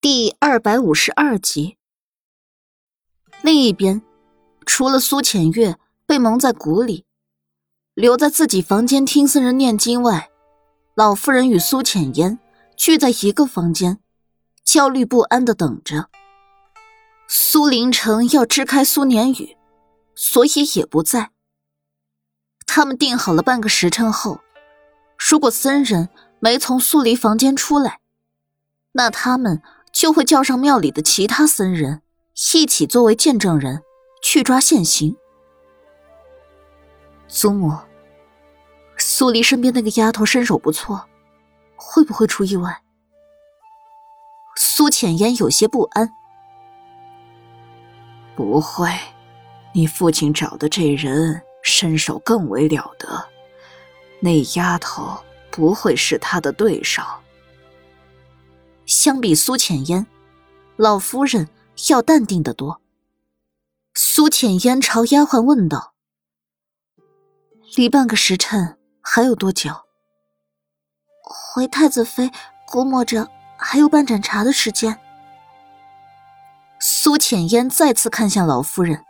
第二百五十二集。另一边，除了苏浅月被蒙在鼓里，留在自己房间听僧人念经外，老夫人与苏浅烟聚在一个房间，焦虑不安的等着。苏林城要支开苏年宇，所以也不在。他们定好了半个时辰后，如果僧人没从苏黎房间出来，那他们。就会叫上庙里的其他僧人一起作为见证人去抓现行。祖母，苏黎身边那个丫头身手不错，会不会出意外？苏浅烟有些不安。不会，你父亲找的这人身手更为了得，那丫头不会是他的对手。相比苏浅烟，老夫人要淡定的多。苏浅烟朝丫鬟问道：“离半个时辰还有多久？”回太子妃估摸着还有半盏茶的时间。苏浅烟再次看向老夫人：“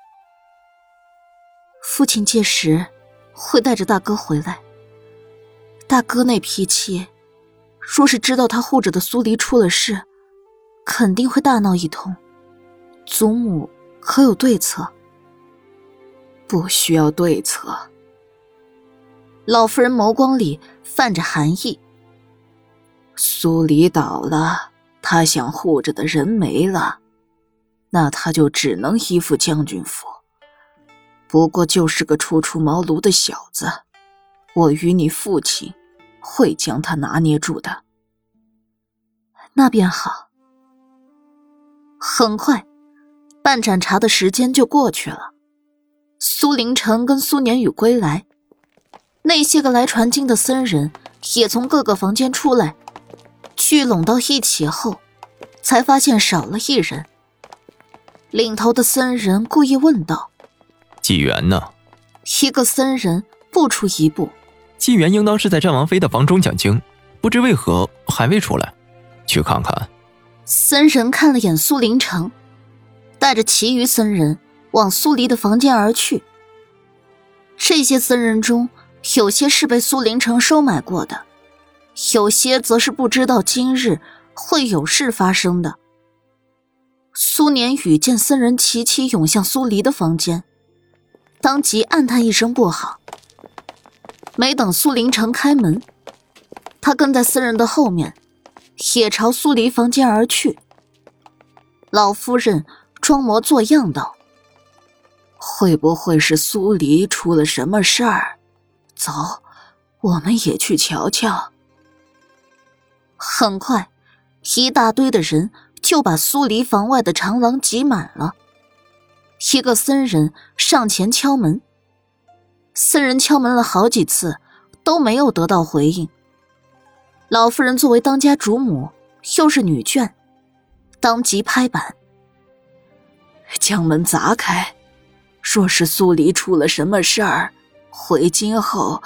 父亲届时会带着大哥回来。大哥那脾气。”若是知道他护着的苏黎出了事，肯定会大闹一通。祖母可有对策？不需要对策。老夫人眸光里泛着寒意。苏黎倒了，他想护着的人没了，那他就只能依附将军府。不过就是个初出茅庐的小子，我与你父亲。会将他拿捏住的，那便好。很快，半盏茶的时间就过去了。苏林晨跟苏年宇归来，那些个来传经的僧人也从各个房间出来，聚拢到一起后，才发现少了一人。领头的僧人故意问道：“纪元呢？”一个僧人不出一步。纪元应当是在战王妃的房中讲经，不知为何还未出来，去看看。僧人看了眼苏林城，带着其余僧人往苏黎的房间而去。这些僧人中，有些是被苏林城收买过的，有些则是不知道今日会有事发生的。苏年宇见僧人齐齐涌向苏黎的房间，当即暗叹一声不好。没等苏林城开门，他跟在僧人的后面，也朝苏黎房间而去。老夫人装模作样道：“会不会是苏黎出了什么事儿？走，我们也去瞧瞧。”很快，一大堆的人就把苏黎房外的长廊挤满了。一个僧人上前敲门。僧人敲门了好几次，都没有得到回应。老夫人作为当家主母，又是女眷，当即拍板，将门砸开。若是苏黎出了什么事儿，回京后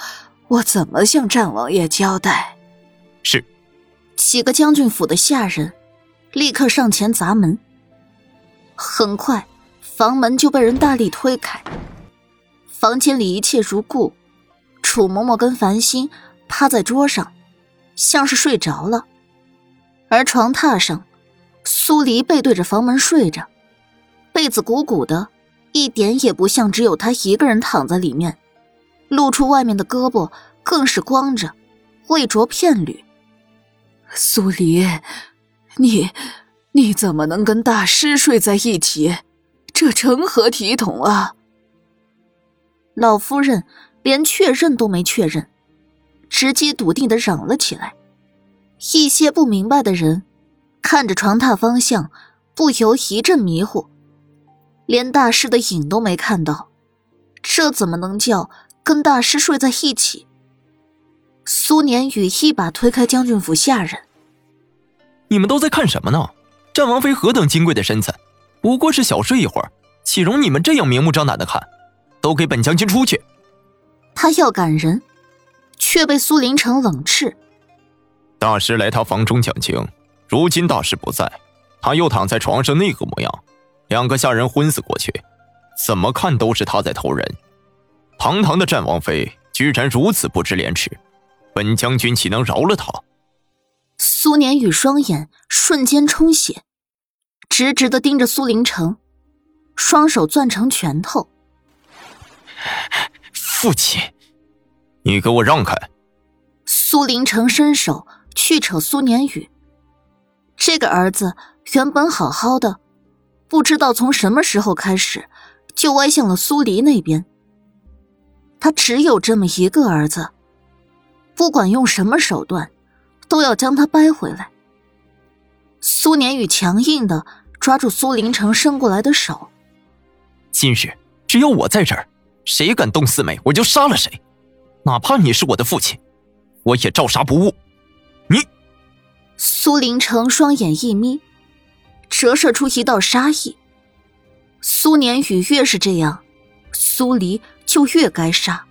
我怎么向战王爷交代？是。几个将军府的下人立刻上前砸门。很快，房门就被人大力推开。房间里一切如故，楚嬷嬷跟繁星趴在桌上，像是睡着了。而床榻上，苏黎背对着房门睡着，被子鼓鼓的，一点也不像只有他一个人躺在里面。露出外面的胳膊更是光着，未着片缕。苏黎，你你怎么能跟大师睡在一起？这成何体统啊！老夫人连确认都没确认，直接笃定的嚷了起来。一些不明白的人看着床榻方向，不由一阵迷糊，连大师的影都没看到，这怎么能叫跟大师睡在一起？苏年宇一把推开将军府下人：“你们都在看什么呢？战王妃何等金贵的身材，不过是小睡一会儿，岂容你们这样明目张胆的看？”都给本将军出去！他要赶人，却被苏林城冷斥。大师来他房中讲经，如今大师不在，他又躺在床上那个模样，两个下人昏死过去，怎么看都是他在偷人。堂堂的战王妃居然如此不知廉耻，本将军岂能饶了他？苏年宇双眼瞬间充血，直直的盯着苏林城，双手攥成拳头。父亲，你给我让开！苏林城伸手去扯苏年宇，这个儿子原本好好的，不知道从什么时候开始就歪向了苏黎那边。他只有这么一个儿子，不管用什么手段，都要将他掰回来。苏年宇强硬的抓住苏林城伸过来的手。今日只有我在这儿，谁敢动四美，我就杀了谁，哪怕你是我的父亲，我也照杀不误。你，苏林城双眼一眯，折射出一道杀意。苏年宇越是这样，苏黎。就越该杀。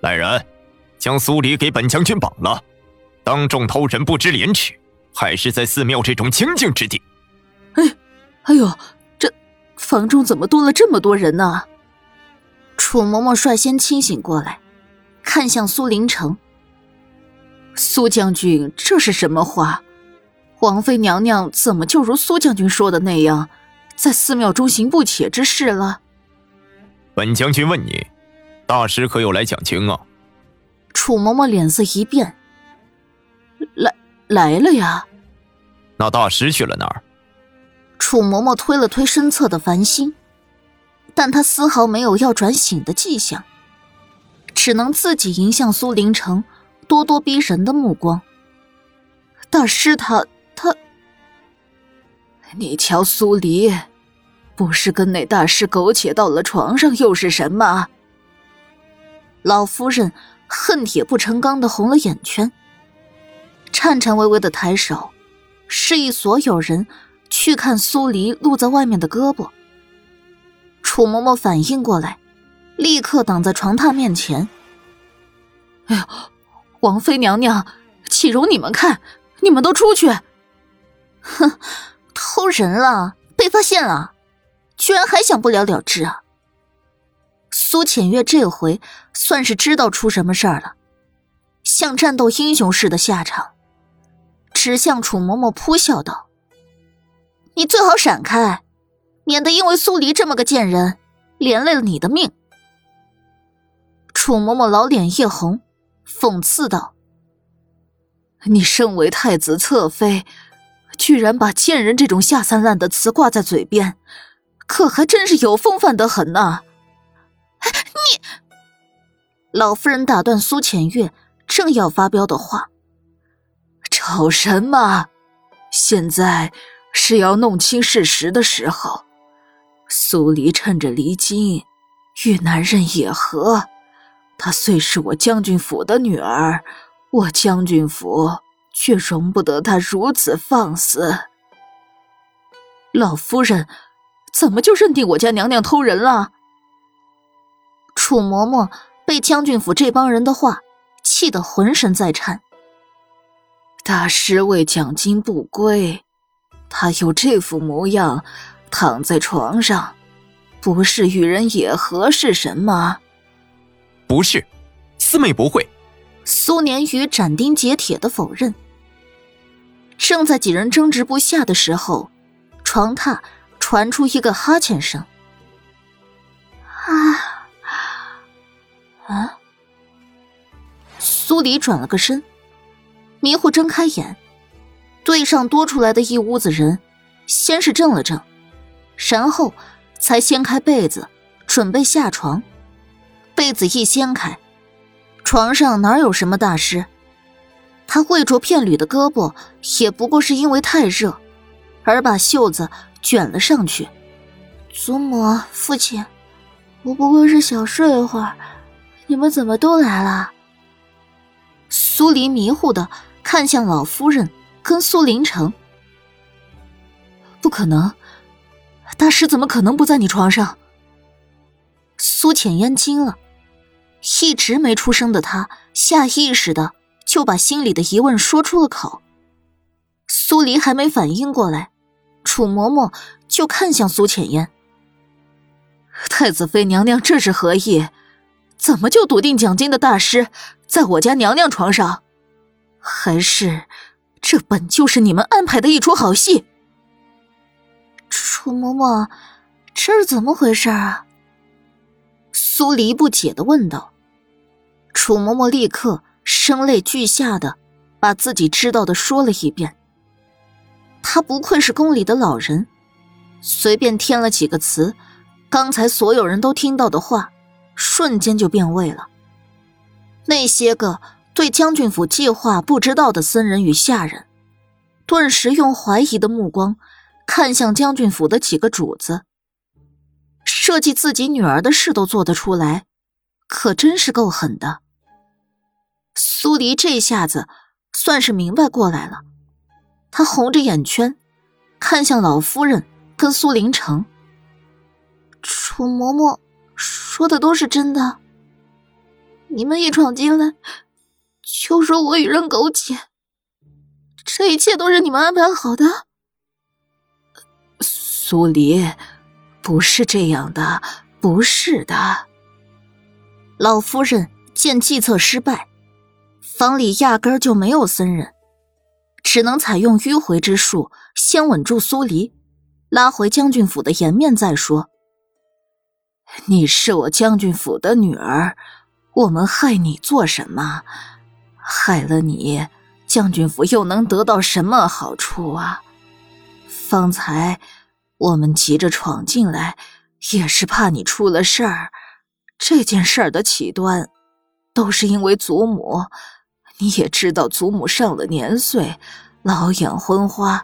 来人，将苏黎给本将军绑了！当众偷人，不知廉耻，还是在寺庙这种清静之地。哎，哎呦，这房中怎么多了这么多人呢？楚嬷嬷率先清醒过来，看向苏林城。苏将军，这是什么话？王妃娘娘怎么就如苏将军说的那样，在寺庙中行不且之事了？本将军问你，大师可有来讲经啊？楚嬷嬷脸色一变，来来了呀。那大师去了哪儿？楚嬷嬷推了推身侧的繁星，但他丝毫没有要转醒的迹象，只能自己迎向苏林城咄咄逼人的目光。大师他他，你瞧苏黎。不是跟那大师苟且到了床上，又是什么？老夫人恨铁不成钢的红了眼圈，颤颤巍巍的抬手，示意所有人去看苏黎露在外面的胳膊。楚嬷嬷反应过来，立刻挡在床榻面前。哎呦，王妃娘娘，岂容你们看？你们都出去！哼，偷人了，被发现了。居然还想不了了之啊！苏浅月这回算是知道出什么事儿了，像战斗英雄似的下场，直向楚嬷嬷扑笑道：“你最好闪开，免得因为苏黎这么个贱人，连累了你的命。”楚嬷嬷老脸一红，讽刺道：“你身为太子侧妃，居然把贱人这种下三滥的词挂在嘴边！”可还真是有风范的很呢！你，老夫人打断苏浅月正要发飙的话：“吵什么？现在是要弄清事实的时候。苏黎趁着离京与男人野合，她虽是我将军府的女儿，我将军府却容不得她如此放肆。老夫人。”怎么就认定我家娘娘偷人了？楚嬷嬷被将军府这帮人的话气得浑身在颤。大师为讲金不归，他有这副模样，躺在床上，不是与人野合是什么？不是，四妹不会。苏年宇斩钉截铁的否认。正在几人争执不下的时候，床榻。传出一个哈欠声，啊啊！苏黎转了个身，迷糊睁开眼，对上多出来的一屋子人，先是怔了怔，然后才掀开被子准备下床。被子一掀开，床上哪有什么大师？他未着片缕的胳膊，也不过是因为太热，而把袖子。卷了上去，祖母、父亲，我不过是小睡一会儿，你们怎么都来了？苏黎迷糊的看向老夫人跟苏林城，不可能，大师怎么可能不在你床上？苏浅烟惊了，一直没出声的他下意识的就把心里的疑问说出了口。苏黎还没反应过来。楚嬷嬷就看向苏浅烟。太子妃娘娘这是何意？怎么就笃定讲经的大师在我家娘娘床上？还是这本就是你们安排的一出好戏？楚嬷嬷，这是怎么回事啊？苏黎不解的问道。楚嬷嬷立刻声泪俱下的把自己知道的说了一遍。她不愧是宫里的老人，随便添了几个词，刚才所有人都听到的话，瞬间就变味了。那些个对将军府计划不知道的僧人与下人，顿时用怀疑的目光看向将军府的几个主子。设计自己女儿的事都做得出来，可真是够狠的。苏黎这下子算是明白过来了。他红着眼圈，看向老夫人跟苏林城。楚嬷嬷说的都是真的。你们一闯进来，就说我与人苟且，这一切都是你们安排好的。苏黎，不是这样的，不是的。老夫人见计策失败，房里压根儿就没有僧人。只能采用迂回之术，先稳住苏黎，拉回将军府的颜面再说。你是我将军府的女儿，我们害你做什么？害了你，将军府又能得到什么好处啊？方才我们急着闯进来，也是怕你出了事儿。这件事儿的起端，都是因为祖母。你也知道，祖母上了年岁，老眼昏花，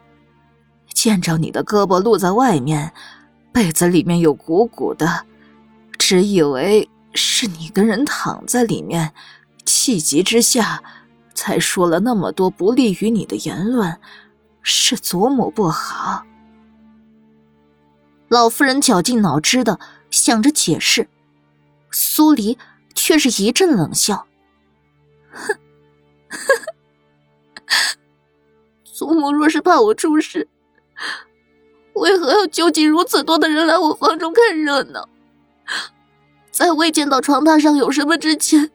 见着你的胳膊露在外面，被子里面有鼓鼓的，只以为是你跟人躺在里面，气急之下才说了那么多不利于你的言论，是祖母不好。老夫人绞尽脑汁的想着解释，苏黎却是一阵冷笑，哼。祖母若是怕我出事，为何要纠集如此多的人来我房中看热闹？在未见到床榻上有什么之前，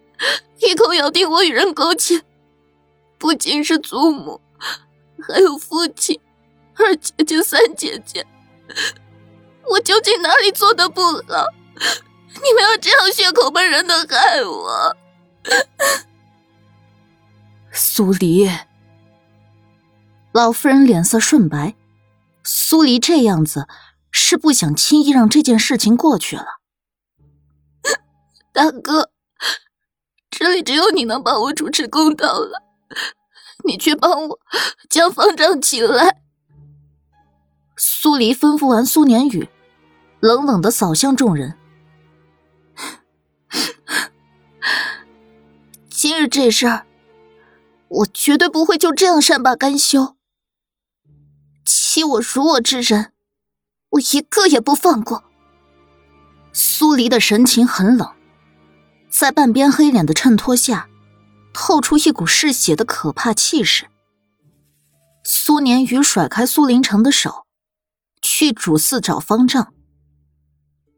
一口咬定我与人苟且。不仅是祖母，还有父亲、二姐姐、三姐姐，我究竟哪里做的不好？你们要这样血口喷人的害我？苏黎，老夫人脸色瞬白。苏黎这样子是不想轻易让这件事情过去了。大哥，这里只有你能帮我主持公道了，你去帮我将方丈请来。苏黎吩咐完苏年宇，冷冷的扫向众人。今日这事儿。我绝对不会就这样善罢甘休。欺我辱我之人，我一个也不放过。苏黎的神情很冷，在半边黑脸的衬托下，透出一股嗜血的可怕气势。苏年宇甩开苏林城的手，去主寺找方丈。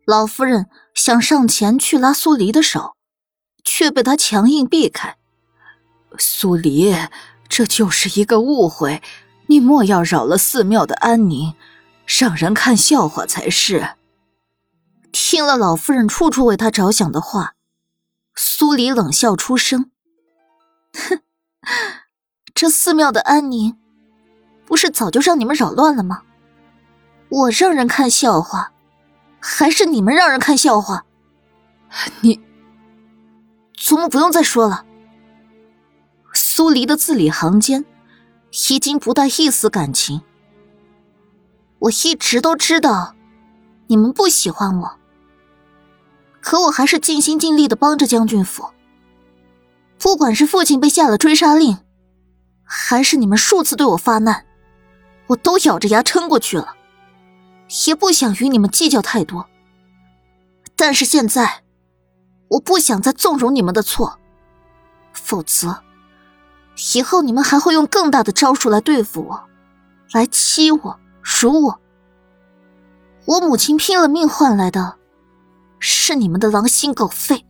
老夫人想上前去拉苏黎的手，却被他强硬避开。苏黎，这就是一个误会，你莫要扰了寺庙的安宁，让人看笑话才是。听了老夫人处处为他着想的话，苏黎冷笑出声：“哼，这寺庙的安宁，不是早就让你们扰乱了吗？我让人看笑话，还是你们让人看笑话？你，祖母不用再说了。”苏黎的字里行间，已经不带一丝感情。我一直都知道，你们不喜欢我，可我还是尽心尽力的帮着将军府。不管是父亲被下了追杀令，还是你们数次对我发难，我都咬着牙撑过去了，也不想与你们计较太多。但是现在，我不想再纵容你们的错，否则。以后你们还会用更大的招数来对付我，来欺我，辱我，我母亲拼了命换来的，是你们的狼心狗肺。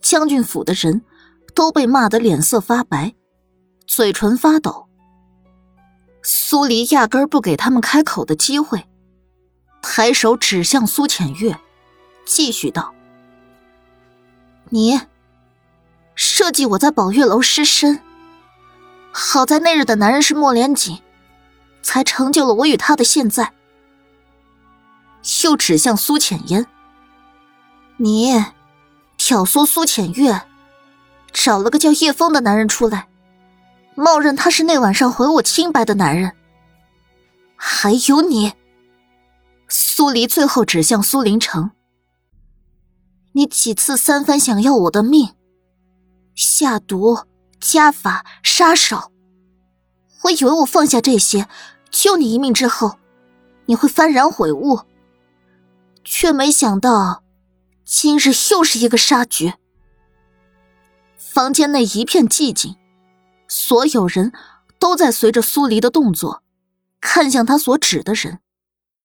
将军府的人都被骂得脸色发白，嘴唇发抖。苏黎压根儿不给他们开口的机会，抬手指向苏浅月，继续道：“你设计我在宝月楼失身，好在那日的男人是莫连锦，才成就了我与他的现在。”又指向苏浅烟：“你挑唆苏浅月，找了个叫叶枫的男人出来。”冒认他是那晚上毁我清白的男人，还有你，苏黎最后指向苏林城。你几次三番想要我的命，下毒、加法、杀手。我以为我放下这些，救你一命之后，你会幡然悔悟，却没想到，今日又是一个杀局。房间内一片寂静。所有人都在随着苏黎的动作，看向他所指的人。